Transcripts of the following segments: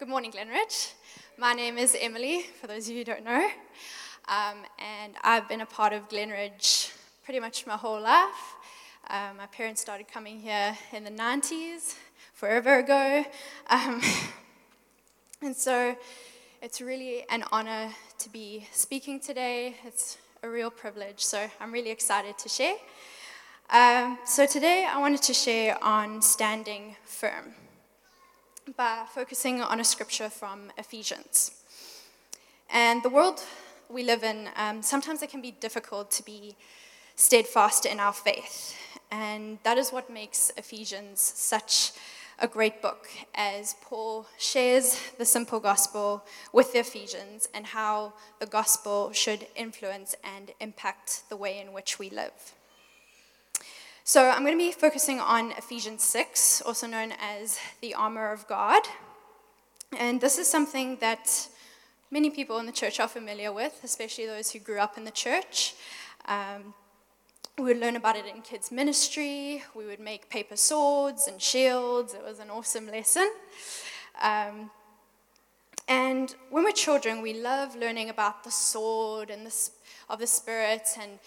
good morning, Glenridge. My name is Emily, for those of you who don't know. Um, and I've been a part of Glenridge pretty much my whole life. Um, my parents started coming here in the 90s, forever ago. Um, and so it's really an honor to be speaking today. It's a real privilege, so I'm really excited to share. Um, so today I wanted to share on standing firm by focusing on a scripture from Ephesians. And the world we live in, um, sometimes it can be difficult to be steadfast in our faith. And that is what makes Ephesians such a great book as Paul shares the simple gospel with the Ephesians and how the gospel should influence and impact the way in which we live. So I'm going to be focusing on Ephesians 6, also known as the armor of God. And this is something that many people in the church are familiar with, especially those who grew up in the church. Um, we would learn about it in kids' ministry. We would make paper swords and shields. It was an awesome lesson. Um, and when we're children, we love learning about the sword and the, of the Spirit, and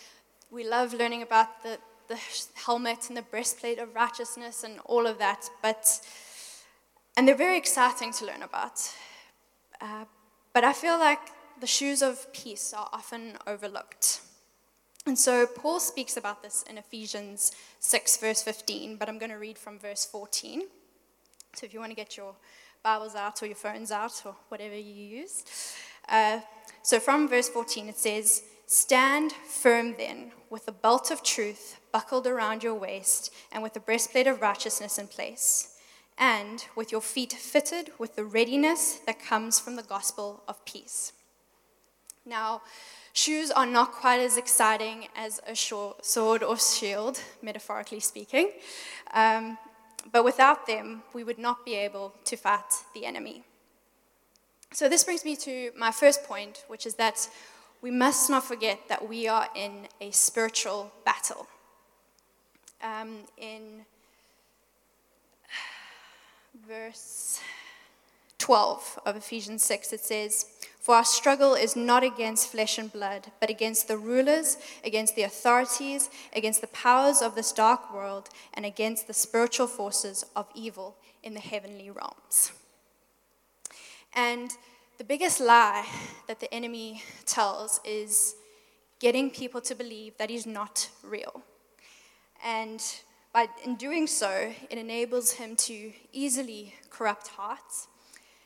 we love learning about the, the helmet and the breastplate of righteousness and all of that. But, and they're very exciting to learn about. Uh, but I feel like the shoes of peace are often overlooked. And so Paul speaks about this in Ephesians 6, verse 15, but I'm going to read from verse 14. So if you want to get your Bibles out or your phones out or whatever you use. Uh, so from verse 14, it says, Stand firm then, with the belt of truth buckled around your waist, and with the breastplate of righteousness in place, and with your feet fitted with the readiness that comes from the gospel of peace. Now, Shoes are not quite as exciting as a sword or shield, metaphorically speaking. Um, but without them, we would not be able to fight the enemy. So, this brings me to my first point, which is that we must not forget that we are in a spiritual battle. Um, in verse 12 of Ephesians 6, it says, for our struggle is not against flesh and blood, but against the rulers, against the authorities, against the powers of this dark world, and against the spiritual forces of evil in the heavenly realms. And the biggest lie that the enemy tells is getting people to believe that he's not real. And by in doing so, it enables him to easily corrupt hearts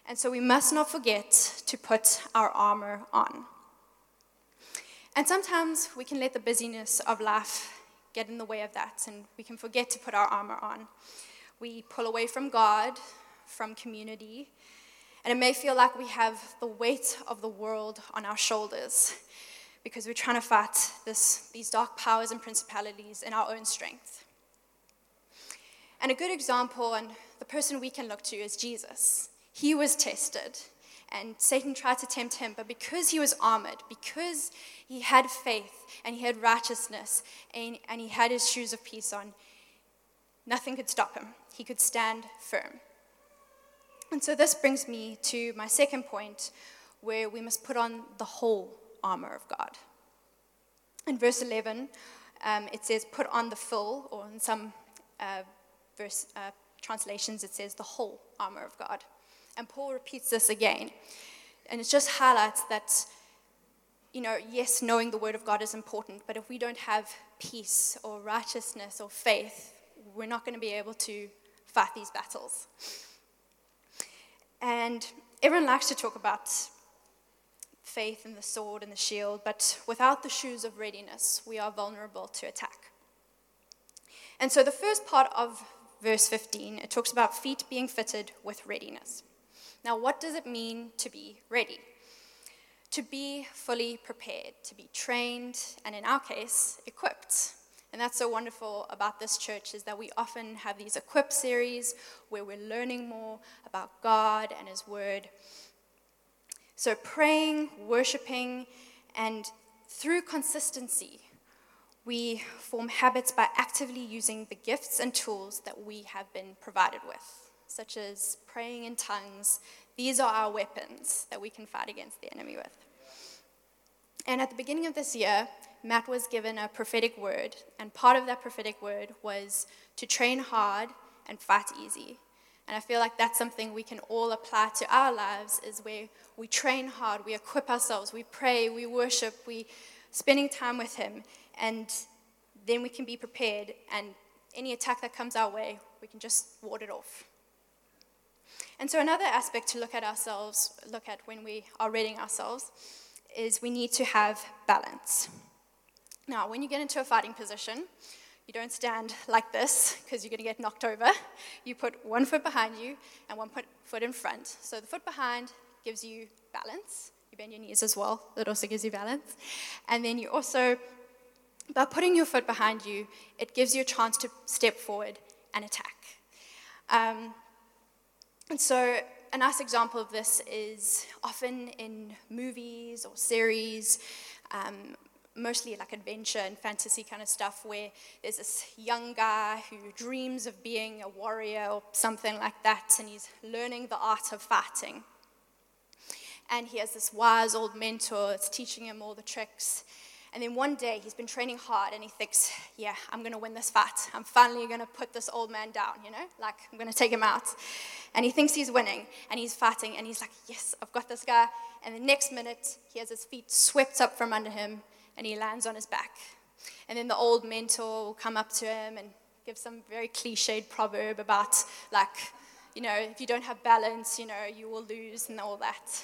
and so we must not forget to put our armor on. And sometimes we can let the busyness of life get in the way of that, and we can forget to put our armor on. We pull away from God, from community, and it may feel like we have the weight of the world on our shoulders because we're trying to fight this, these dark powers and principalities in our own strength. And a good example, and the person we can look to, is Jesus. He was tested, and Satan tried to tempt him, but because he was armored, because he had faith and he had righteousness and, and he had his shoes of peace on, nothing could stop him. He could stand firm. And so this brings me to my second point, where we must put on the whole armor of God. In verse 11, um, it says, put on the full, or in some uh, verse uh, translations, it says the whole armor of God. And Paul repeats this again. And it just highlights that, you know, yes, knowing the word of God is important, but if we don't have peace or righteousness or faith, we're not going to be able to fight these battles. And everyone likes to talk about faith and the sword and the shield, but without the shoes of readiness, we are vulnerable to attack. And so the first part of verse 15, it talks about feet being fitted with readiness. Now, what does it mean to be ready? To be fully prepared, to be trained, and in our case, equipped. And that's so wonderful about this church is that we often have these equip series where we're learning more about God and His Word. So, praying, worshiping, and through consistency, we form habits by actively using the gifts and tools that we have been provided with such as praying in tongues, These are our weapons that we can fight against the enemy with. And at the beginning of this year, Matt was given a prophetic word, and part of that prophetic word was to train hard and fight easy. And I feel like that's something we can all apply to our lives is where we train hard, we equip ourselves, we pray, we worship, we spending time with him, and then we can be prepared and any attack that comes our way, we can just ward it off. And so another aspect to look at ourselves, look at when we are reading ourselves, is we need to have balance. Now, when you get into a fighting position, you don't stand like this because you're going to get knocked over. You put one foot behind you and one foot in front. So the foot behind gives you balance. You bend your knees as well, that also gives you balance. And then you also, by putting your foot behind you, it gives you a chance to step forward and attack. Um, and so, a nice example of this is often in movies or series. Um, mostly like adventure and fantasy kind of stuff where there's this young guy who dreams of being a warrior or something like that, and he's learning the art of fighting. And he has this wise old mentor that's teaching him all the tricks. And then one day he's been training hard and he thinks, yeah, I'm going to win this fight. I'm finally going to put this old man down, you know? Like, I'm going to take him out. And he thinks he's winning and he's fighting and he's like, yes, I've got this guy. And the next minute, he has his feet swept up from under him and he lands on his back. And then the old mentor will come up to him and give some very cliched proverb about, like, you know, if you don't have balance, you know, you will lose and all that.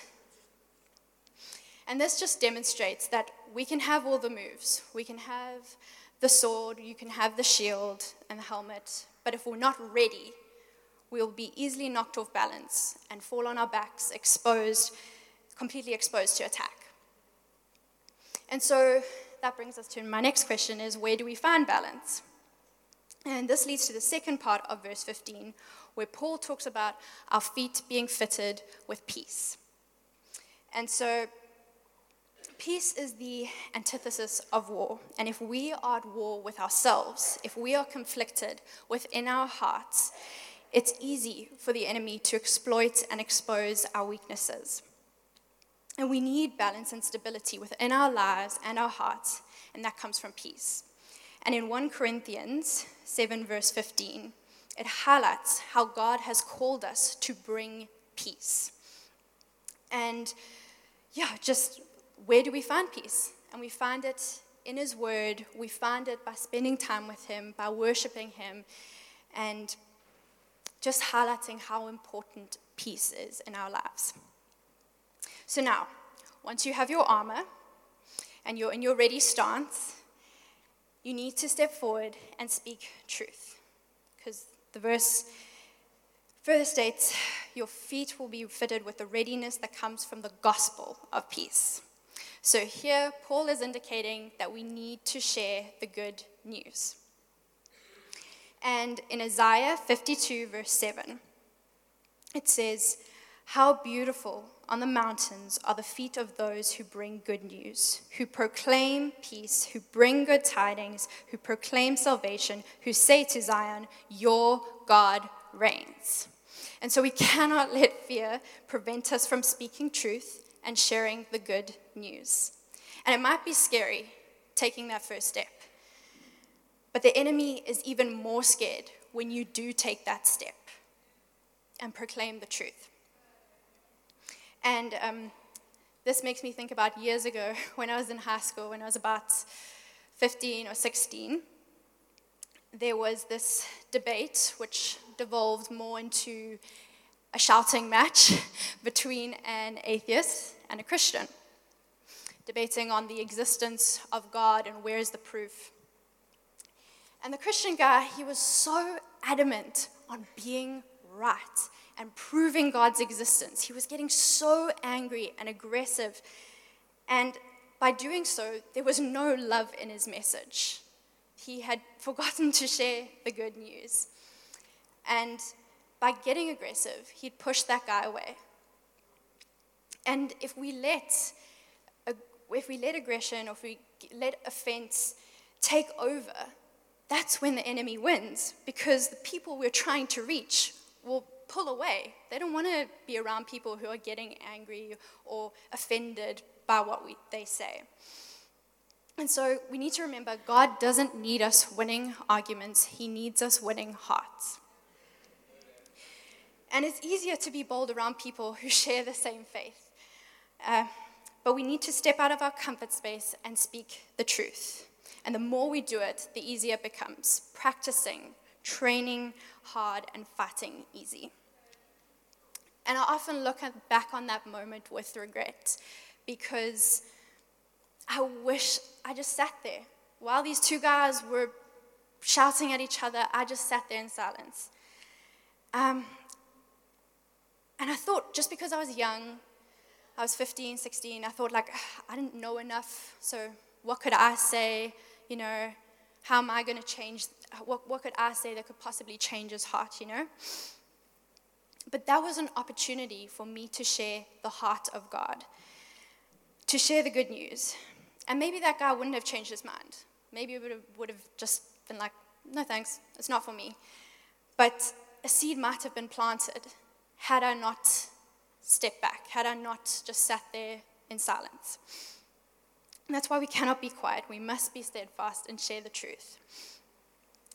And this just demonstrates that we can have all the moves. We can have the sword, you can have the shield and the helmet, but if we're not ready, we'll be easily knocked off balance and fall on our backs, exposed, completely exposed to attack. And so that brings us to my next question is where do we find balance? And this leads to the second part of verse 15, where Paul talks about our feet being fitted with peace. And so, peace is the antithesis of war. And if we are at war with ourselves, if we are conflicted within our hearts, it's easy for the enemy to exploit and expose our weaknesses. And we need balance and stability within our lives and our hearts, and that comes from peace. And in 1 Corinthians 7, verse 15, it highlights how God has called us to bring peace. And yeah, just where do we find peace? And we find it in His Word, we find it by spending time with Him, by worshiping Him, and just highlighting how important peace is in our lives. So now, once you have your armor and you're in your ready stance, you need to step forward and speak truth. Because the verse further states, Your feet will be fitted with the readiness that comes from the gospel of peace. So here, Paul is indicating that we need to share the good news. And in Isaiah 52, verse 7, it says, How beautiful on the mountains are the feet of those who bring good news, who proclaim peace, who bring good tidings, who proclaim salvation, who say to Zion, Your God reigns. And so we cannot let fear prevent us from speaking truth and sharing the good news. And it might be scary taking that first step, but the enemy is even more scared when you do take that step and proclaim the truth. And um, this makes me think about years ago when I was in high school, when I was about 15 or 16. There was this debate which devolved more into a shouting match between an atheist and a Christian, debating on the existence of God and where's the proof. And the Christian guy, he was so adamant on being right and proving God's existence. He was getting so angry and aggressive. And by doing so, there was no love in his message. He had forgotten to share the good news. And by getting aggressive, he'd pushed that guy away. And if we let if we let aggression or if we let offense take over, that's when the enemy wins because the people we're trying to reach will pull away. They don't want to be around people who are getting angry or offended by what we, they say. And so we need to remember God doesn't need us winning arguments, He needs us winning hearts. And it's easier to be bold around people who share the same faith. Uh, but we need to step out of our comfort space and speak the truth. And the more we do it, the easier it becomes. Practicing, training hard, and fighting easy. And I often look at, back on that moment with regret because I wish I just sat there. While these two guys were shouting at each other, I just sat there in silence. Um, and I thought, just because I was young, I was 15, 16, I thought, like, I didn't know enough, so what could I say? You know, how am I going to change? What, what could I say that could possibly change his heart, you know? But that was an opportunity for me to share the heart of God, to share the good news. And maybe that guy wouldn't have changed his mind. Maybe it would have, would have just been like, no thanks, it's not for me. But a seed might have been planted had I not stepped back, had I not just sat there in silence. And that's why we cannot be quiet. We must be steadfast and share the truth.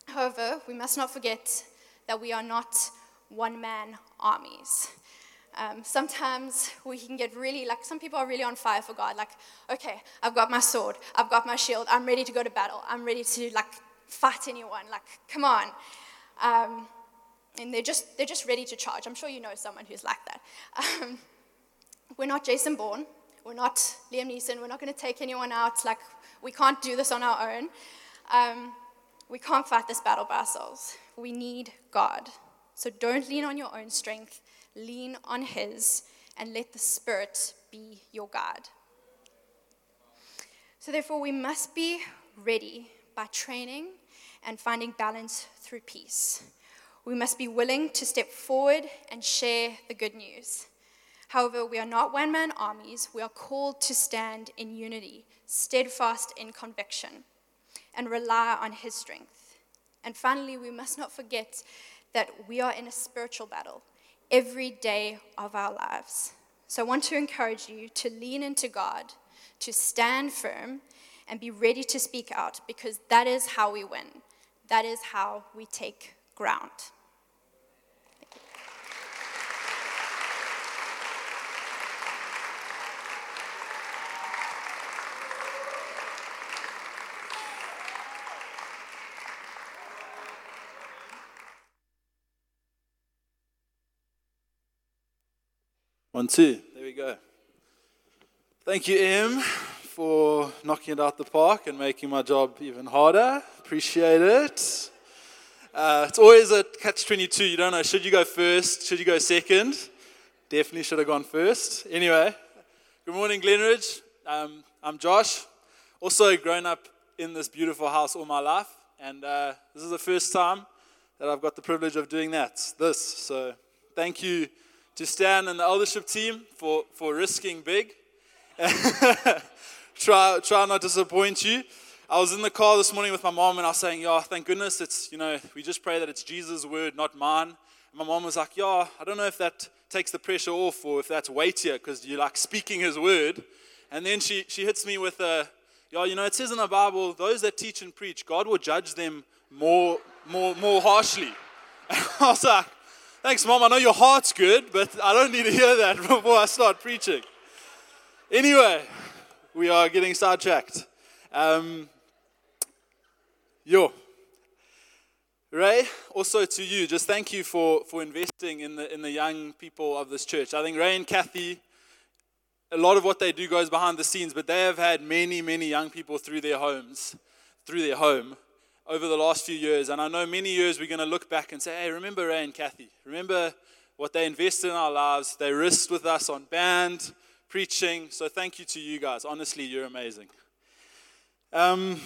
However, we must not forget that we are not one man armies. Um, sometimes we can get really, like, some people are really on fire for God. Like, okay, I've got my sword, I've got my shield, I'm ready to go to battle, I'm ready to, like, fight anyone. Like, come on. Um, and they're just, they're just ready to charge. I'm sure you know someone who's like that. Um, we're not Jason Bourne. We're not Liam Neeson. We're not going to take anyone out. Like, we can't do this on our own. We can't fight this battle by ourselves. We need God. So don't lean on your own strength, lean on His, and let the Spirit be your guide. So, therefore, we must be ready by training and finding balance through peace. We must be willing to step forward and share the good news. However, we are not one man armies. We are called to stand in unity, steadfast in conviction, and rely on His strength. And finally, we must not forget that we are in a spiritual battle every day of our lives. So I want to encourage you to lean into God, to stand firm, and be ready to speak out because that is how we win. That is how we take ground. One, two. There we go. Thank you, Em, for knocking it out the park and making my job even harder. Appreciate it. Uh, it's always a catch 22. You don't know, should you go first? Should you go second? Definitely should have gone first. Anyway, good morning, Glenridge. Um, I'm Josh. Also, grown up in this beautiful house all my life, and uh, this is the first time that I've got the privilege of doing that. This. So, thank you to Stan and the eldership team for, for risking big. try, try not to disappoint you. I was in the car this morning with my mom and I was saying, yeah, thank goodness it's, you know, we just pray that it's Jesus' word, not mine. And my mom was like, yeah, I don't know if that takes the pressure off or if that's weightier because you're like speaking his word. And then she, she hits me with a, yeah, you know, it says in the Bible, those that teach and preach, God will judge them more, more, more harshly. And I was like, Thanks, Mom. I know your heart's good, but I don't need to hear that before I start preaching. Anyway, we are getting sidetracked. Um, yo. Ray, also to you, just thank you for, for investing in the, in the young people of this church. I think Ray and Kathy, a lot of what they do goes behind the scenes, but they have had many, many young people through their homes, through their home, over the last few years. And I know many years we're going to look back and say, hey, remember Ray and Kathy? Remember what they invested in our lives? They risked with us on band, preaching. So thank you to you guys. Honestly, you're amazing. Um,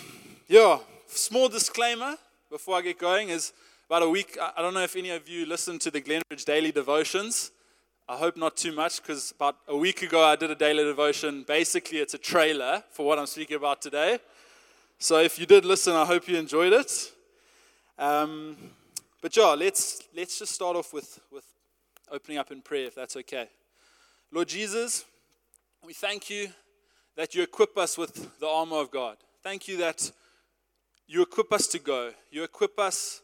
yeah, small disclaimer before I get going is about a week. I don't know if any of you listened to the Glenridge Daily Devotions. I hope not too much because about a week ago I did a daily devotion. Basically, it's a trailer for what I'm speaking about today. So if you did listen, I hope you enjoyed it. Um, but yeah, let's let's just start off with with opening up in prayer, if that's okay. Lord Jesus, we thank you that you equip us with the armor of God. Thank you that you equip us to go. You equip us.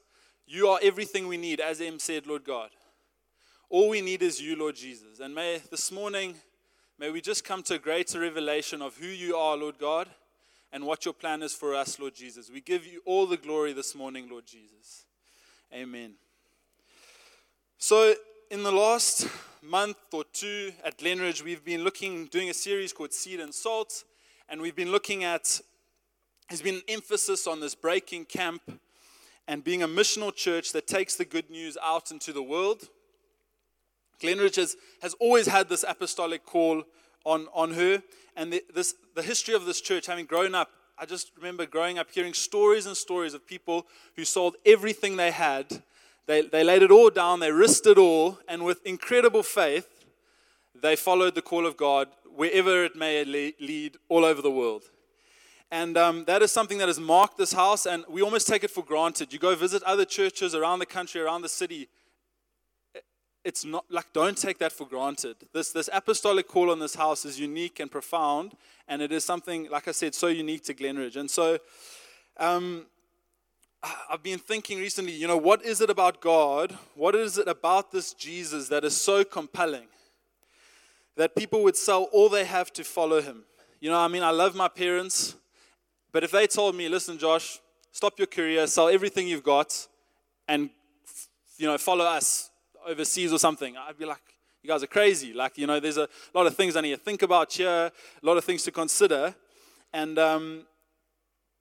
You are everything we need, as Em said, Lord God. All we need is you, Lord Jesus. And may this morning, may we just come to a greater revelation of who you are, Lord God, and what your plan is for us, Lord Jesus. We give you all the glory this morning, Lord Jesus. Amen. So, in the last month or two at Glenridge, we've been looking, doing a series called Seed and Salt, and we've been looking at, there's been an emphasis on this breaking camp and being a missional church that takes the good news out into the world. Glenridge has, has always had this apostolic call on, on her, and the, this, the history of this church, having grown up, I just remember growing up hearing stories and stories of people who sold everything they had they, they laid it all down, they risked it all, and with incredible faith, they followed the call of God wherever it may lead all over the world. And um, that is something that has marked this house, and we almost take it for granted. You go visit other churches around the country, around the city. It's not like, don't take that for granted. This, this apostolic call on this house is unique and profound, and it is something, like I said, so unique to Glenridge. And so, um, I've been thinking recently, you know, what is it about God? What is it about this Jesus that is so compelling that people would sell all they have to follow him? You know, I mean, I love my parents, but if they told me, listen, Josh, stop your career, sell everything you've got, and, you know, follow us overseas or something, I'd be like, you guys are crazy. Like, you know, there's a lot of things I need to think about here, a lot of things to consider. And, um,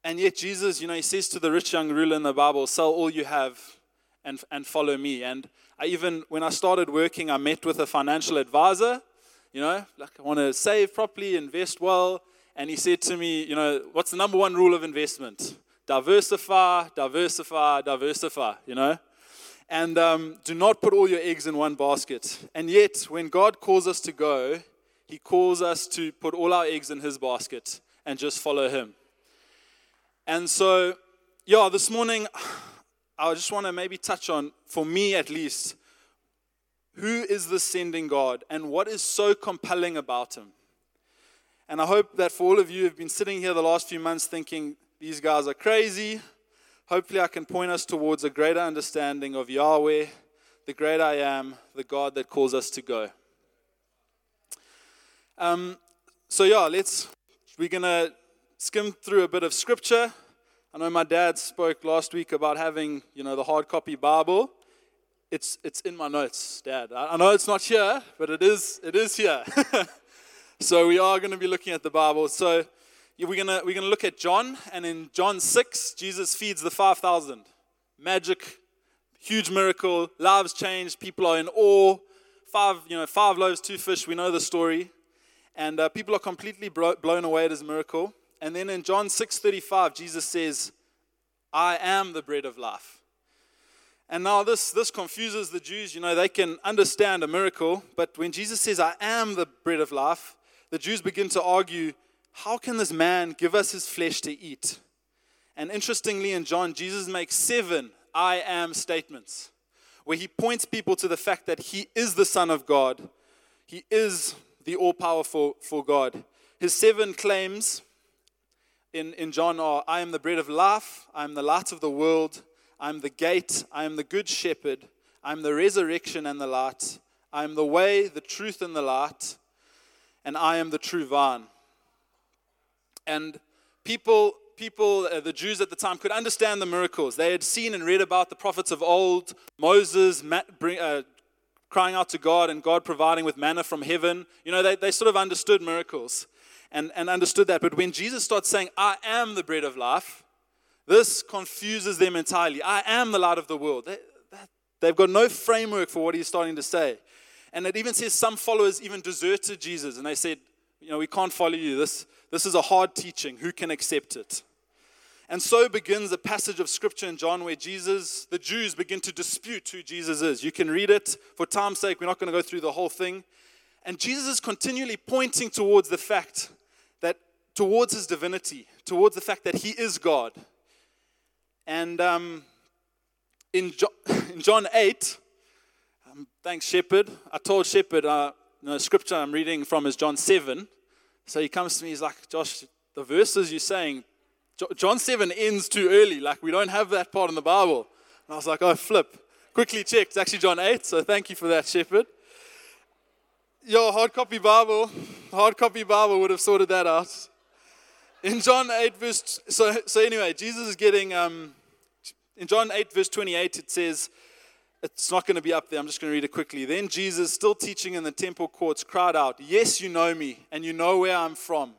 and yet, Jesus, you know, he says to the rich young ruler in the Bible, sell all you have and, and follow me. And I even, when I started working, I met with a financial advisor, you know, like I want to save properly, invest well. And he said to me, you know, what's the number one rule of investment? Diversify, diversify, diversify, you know? And um, do not put all your eggs in one basket. And yet, when God calls us to go, he calls us to put all our eggs in his basket and just follow him. And so, yeah, this morning, I just want to maybe touch on, for me at least, who is the sending God and what is so compelling about him? And I hope that for all of you who've been sitting here the last few months thinking, these guys are crazy, hopefully I can point us towards a greater understanding of Yahweh, the great I am, the God that calls us to go. Um, so, yeah, let's, we're going to skim through a bit of scripture. I know my dad spoke last week about having, you know, the hard copy Bible. It's, it's in my notes, Dad. I know it's not here, but it is, it is here. so we are going to be looking at the Bible. So we're going we're to look at John, and in John 6, Jesus feeds the 5,000. Magic, huge miracle, lives changed, people are in awe. Five, you know, five loaves, two fish, we know the story. And uh, people are completely blown away at his miracle. And then in John 6:35, Jesus says, I am the bread of life. And now this, this confuses the Jews. You know, they can understand a miracle, but when Jesus says, I am the bread of life, the Jews begin to argue, how can this man give us his flesh to eat? And interestingly, in John, Jesus makes seven I am statements where he points people to the fact that he is the Son of God, he is the all powerful for God. His seven claims in, in John are I am the bread of life, I am the light of the world, I am the gate, I am the good shepherd, I am the resurrection and the light, I am the way, the truth, and the light, and I am the true vine. And people, people, uh, the Jews at the time, could understand the miracles. They had seen and read about the prophets of old, Moses bring, uh, crying out to God and God providing with manna from heaven. You know, they, they sort of understood miracles and, and understood that. But when Jesus starts saying, I am the bread of life, this confuses them entirely. I am the light of the world. They, they've got no framework for what he's starting to say. And it even says some followers even deserted Jesus and they said, You know, we can't follow you. This, this is a hard teaching. Who can accept it? And so begins a passage of scripture in John where Jesus, the Jews begin to dispute who Jesus is. You can read it. For time's sake, we're not going to go through the whole thing. And Jesus is continually pointing towards the fact that, towards his divinity, towards the fact that he is God. And um, in, John, in John 8, um, thanks, Shepherd. I told Shepherd, uh, the scripture I'm reading from is John 7. So he comes to me, he's like, Josh, the verses you're saying, John 7 ends too early. Like, we don't have that part in the Bible. And I was like, oh, flip. Quickly checked. It's actually John 8. So thank you for that, Shepherd. Your hard copy Bible, hard copy Bible would have sorted that out. In John 8, verse, so, so anyway, Jesus is getting, um, in John 8, verse 28, it says, it's not going to be up there. I'm just going to read it quickly. Then Jesus, still teaching in the temple courts, cried out, Yes, you know me, and you know where I'm from.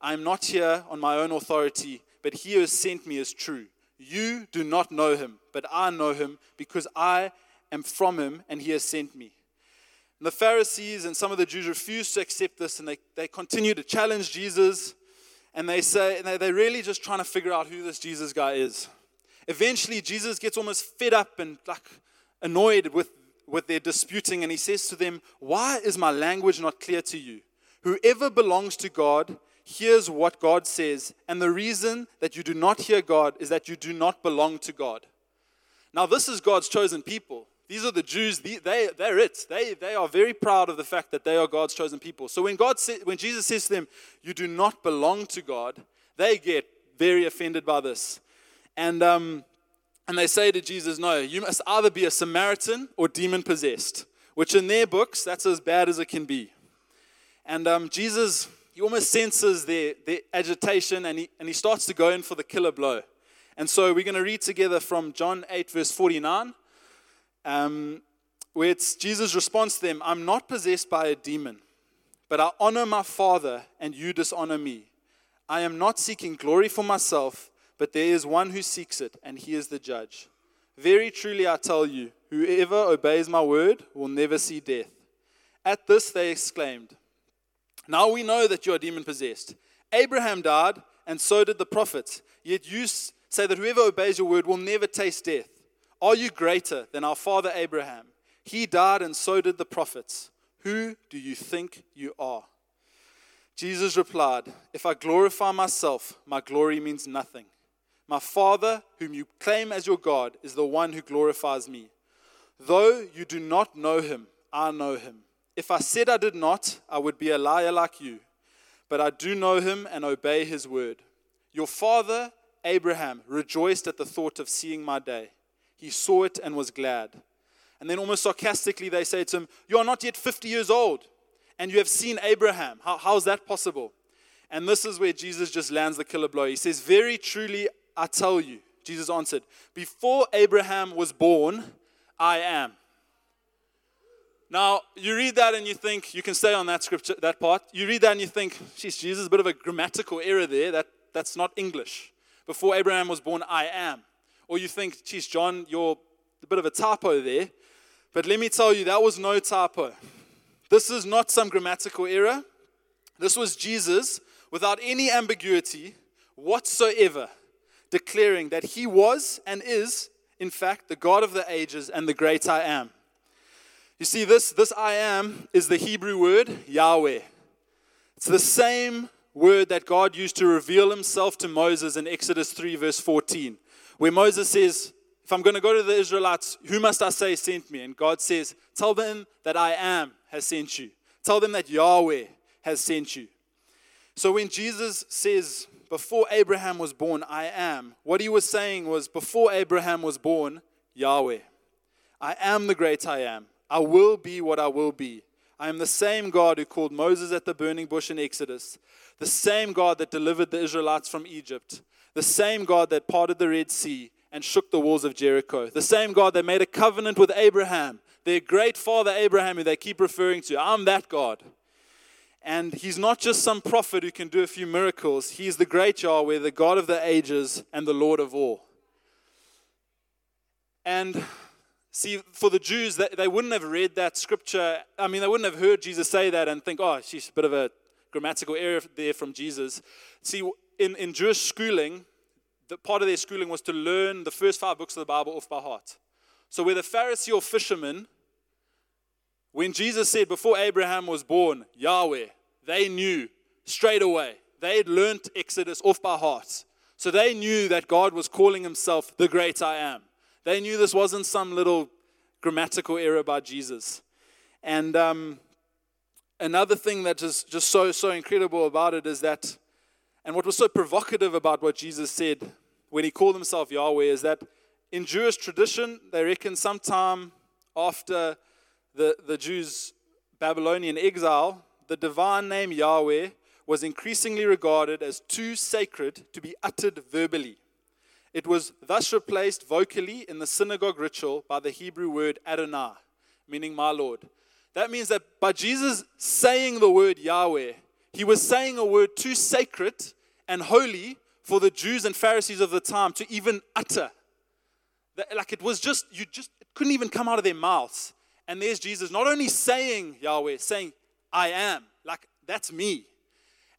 I am not here on my own authority, but he who has sent me is true. You do not know him, but I know him because I am from him, and he has sent me. And the Pharisees and some of the Jews refuse to accept this, and they, they continue to challenge Jesus, and they say, and they're really just trying to figure out who this Jesus guy is. Eventually, Jesus gets almost fed up and like annoyed with, with their disputing, and he says to them, Why is my language not clear to you? Whoever belongs to God hears what God says, and the reason that you do not hear God is that you do not belong to God. Now, this is God's chosen people. These are the Jews. They, they, they're it. They, they are very proud of the fact that they are God's chosen people. So when, God say, when Jesus says to them, You do not belong to God, they get very offended by this. And um, and they say to Jesus, No, you must either be a Samaritan or demon possessed, which in their books, that's as bad as it can be. And um, Jesus, he almost senses their, their agitation and he, and he starts to go in for the killer blow. And so we're going to read together from John 8, verse 49, um, where it's Jesus' response to them I'm not possessed by a demon, but I honor my Father, and you dishonor me. I am not seeking glory for myself but there is one who seeks it, and he is the judge. Very truly I tell you, whoever obeys my word will never see death. At this they exclaimed, Now we know that you are demon possessed. Abraham died, and so did the prophets. Yet you say that whoever obeys your word will never taste death. Are you greater than our father Abraham? He died, and so did the prophets. Who do you think you are? Jesus replied, If I glorify myself, my glory means nothing. My Father, whom you claim as your God, is the one who glorifies me. Though you do not know him, I know him. If I said I did not, I would be a liar like you. But I do know him and obey his word. Your father, Abraham, rejoiced at the thought of seeing my day. He saw it and was glad. And then, almost sarcastically, they say to him, You are not yet 50 years old, and you have seen Abraham. How, how is that possible? And this is where Jesus just lands the killer blow. He says, Very truly, I tell you, Jesus answered, Before Abraham was born, I am. Now, you read that and you think, you can stay on that scripture, that part. You read that and you think, geez, Jesus, a bit of a grammatical error there. That, that's not English. Before Abraham was born, I am. Or you think, geez, John, you're a bit of a typo there. But let me tell you, that was no typo. This is not some grammatical error. This was Jesus, without any ambiguity whatsoever, declaring that he was and is, in fact, the God of the ages and the great I am. You see, this, this I am is the Hebrew word Yahweh. It's the same word that God used to reveal himself to Moses in Exodus 3, verse 14, where Moses says, If I'm going to go to the Israelites, who must I say sent me? And God says, Tell them that I am has sent you. Tell them that Yahweh has sent you. So when Jesus says, before Abraham was born, I am. What he was saying was, before Abraham was born, Yahweh. I am the great I am. I will be what I will be. I am the same God who called Moses at the burning bush in Exodus, the same God that delivered the Israelites from Egypt, the same God that parted the Red Sea and shook the walls of Jericho, the same God that made a covenant with Abraham, their great father Abraham, who they keep referring to. I'm that God. And he's not just some prophet who can do a few miracles. He's the great Yahweh, the God of the ages, and the Lord of all. And see, for the Jews, they wouldn't have read that scripture. I mean, they wouldn't have heard Jesus say that and think, oh, she's a bit of a grammatical error there from Jesus. See, in, in Jewish schooling, the part of their schooling was to learn the first five books of the Bible off by heart. So, where the Pharisee or fisherman when Jesus said, Before Abraham was born, Yahweh, they knew straight away. They had learnt Exodus off by heart. So they knew that God was calling himself the great I am. They knew this wasn't some little grammatical error by Jesus. And um, another thing that is just so, so incredible about it is that, and what was so provocative about what Jesus said when he called himself Yahweh is that in Jewish tradition, they reckon sometime after the, the Jews' Babylonian exile, the divine name Yahweh was increasingly regarded as too sacred to be uttered verbally. It was thus replaced vocally in the synagogue ritual by the Hebrew word Adonai, meaning my Lord. That means that by Jesus saying the word Yahweh, he was saying a word too sacred and holy for the Jews and Pharisees of the time to even utter. Like it was just, you just it couldn't even come out of their mouths. And there's Jesus not only saying Yahweh, saying, I am, like that's me.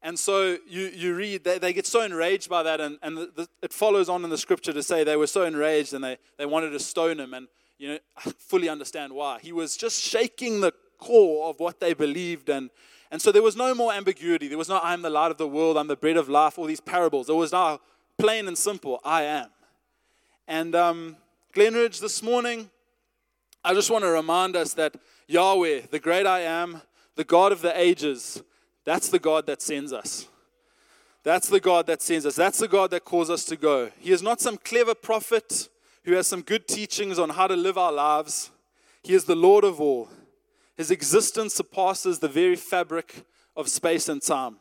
And so you, you read, they, they get so enraged by that, and, and the, the, it follows on in the scripture to say they were so enraged and they, they wanted to stone him. And, you know, I fully understand why. He was just shaking the core of what they believed. And, and so there was no more ambiguity. There was no, I'm the light of the world, I'm the bread of life, all these parables. It was now plain and simple, I am. And um, Glenridge, this morning, I just want to remind us that Yahweh, the great I am, the God of the ages, that's the God that sends us. That's the God that sends us. That's the God that calls us to go. He is not some clever prophet who has some good teachings on how to live our lives. He is the Lord of all. His existence surpasses the very fabric of space and time.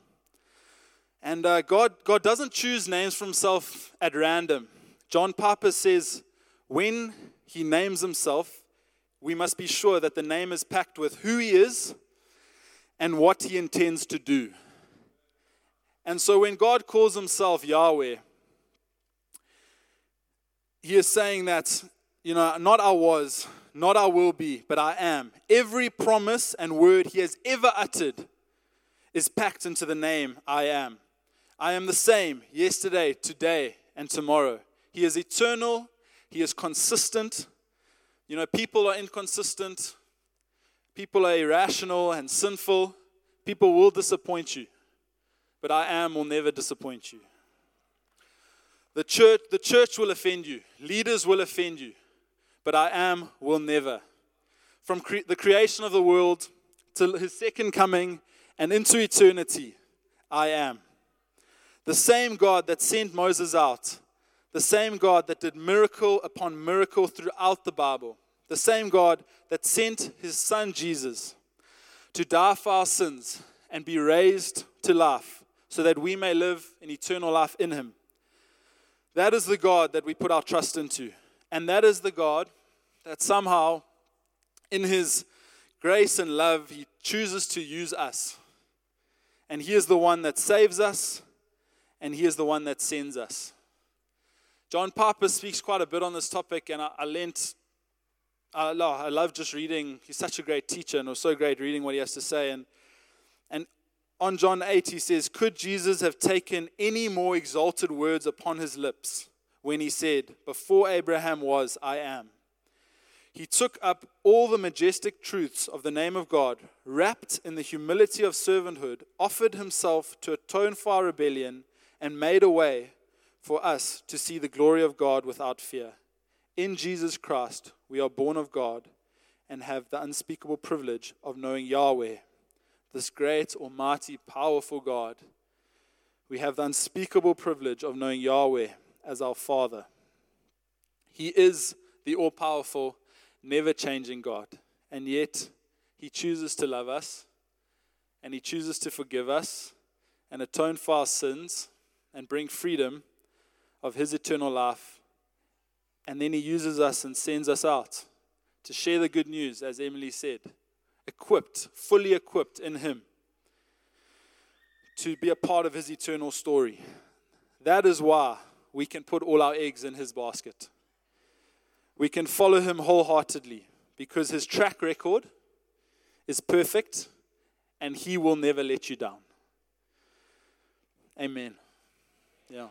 And uh, God, God doesn't choose names for himself at random. John Piper says, when he names himself, we must be sure that the name is packed with who he is and what he intends to do. And so when God calls himself Yahweh, he is saying that, you know, not I was, not I will be, but I am. Every promise and word he has ever uttered is packed into the name I am. I am the same yesterday, today, and tomorrow. He is eternal, he is consistent. You know, people are inconsistent, People are irrational and sinful. People will disappoint you. But I am will never disappoint you. The church, the church will offend you. Leaders will offend you. But I am will never. From cre- the creation of the world to his second coming and into eternity, I am. The same God that sent Moses out, the same God that did miracle upon miracle throughout the Bible, the same God that sent his son Jesus to die for our sins and be raised to life so that we may live in eternal life in him. That is the God that we put our trust into. And that is the God that somehow, in his grace and love, he chooses to use us. And he is the one that saves us, and he is the one that sends us. John Piper speaks quite a bit on this topic, and I, I lent I love, I love just reading. He's such a great teacher, and it was so great reading what he has to say. And, and on John 8, he says, Could Jesus have taken any more exalted words upon his lips when he said, Before Abraham was, I am? He took up all the majestic truths of the name of God, wrapped in the humility of servanthood, offered himself to atone for our rebellion, and made a way for us to see the glory of God without fear. In Jesus Christ, we are born of God and have the unspeakable privilege of knowing Yahweh, this great, almighty, powerful God. We have the unspeakable privilege of knowing Yahweh as our Father. He is the all powerful, never changing God. And yet, He chooses to love us, and He chooses to forgive us, and atone for our sins, and bring freedom of His eternal life and then he uses us and sends us out to share the good news, as Emily said, equipped, fully equipped in him to be a part of his eternal story. That is why we can put all our eggs in his basket. We can follow him wholeheartedly because his track record is perfect and he will never let you down. Amen. Yeah.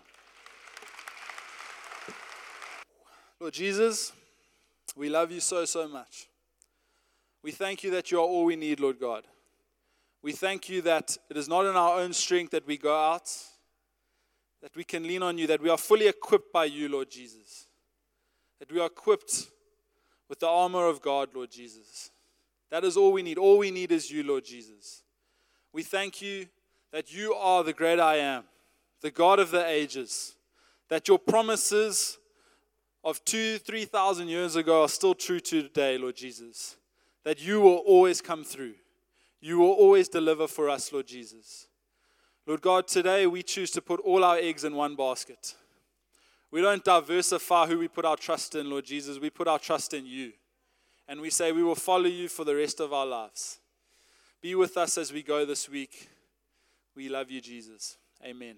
Lord Jesus, we love you so, so much. We thank you that you are all we need, Lord God. We thank you that it is not in our own strength that we go out, that we can lean on you, that we are fully equipped by you, Lord Jesus. That we are equipped with the armor of God, Lord Jesus. That is all we need. All we need is you, Lord Jesus. We thank you that you are the great I am, the God of the ages, that your promises of two, three thousand years ago are still true to today, Lord Jesus. That you will always come through. You will always deliver for us, Lord Jesus. Lord God, today we choose to put all our eggs in one basket. We don't diversify who we put our trust in, Lord Jesus. We put our trust in you. And we say we will follow you for the rest of our lives. Be with us as we go this week. We love you, Jesus. Amen.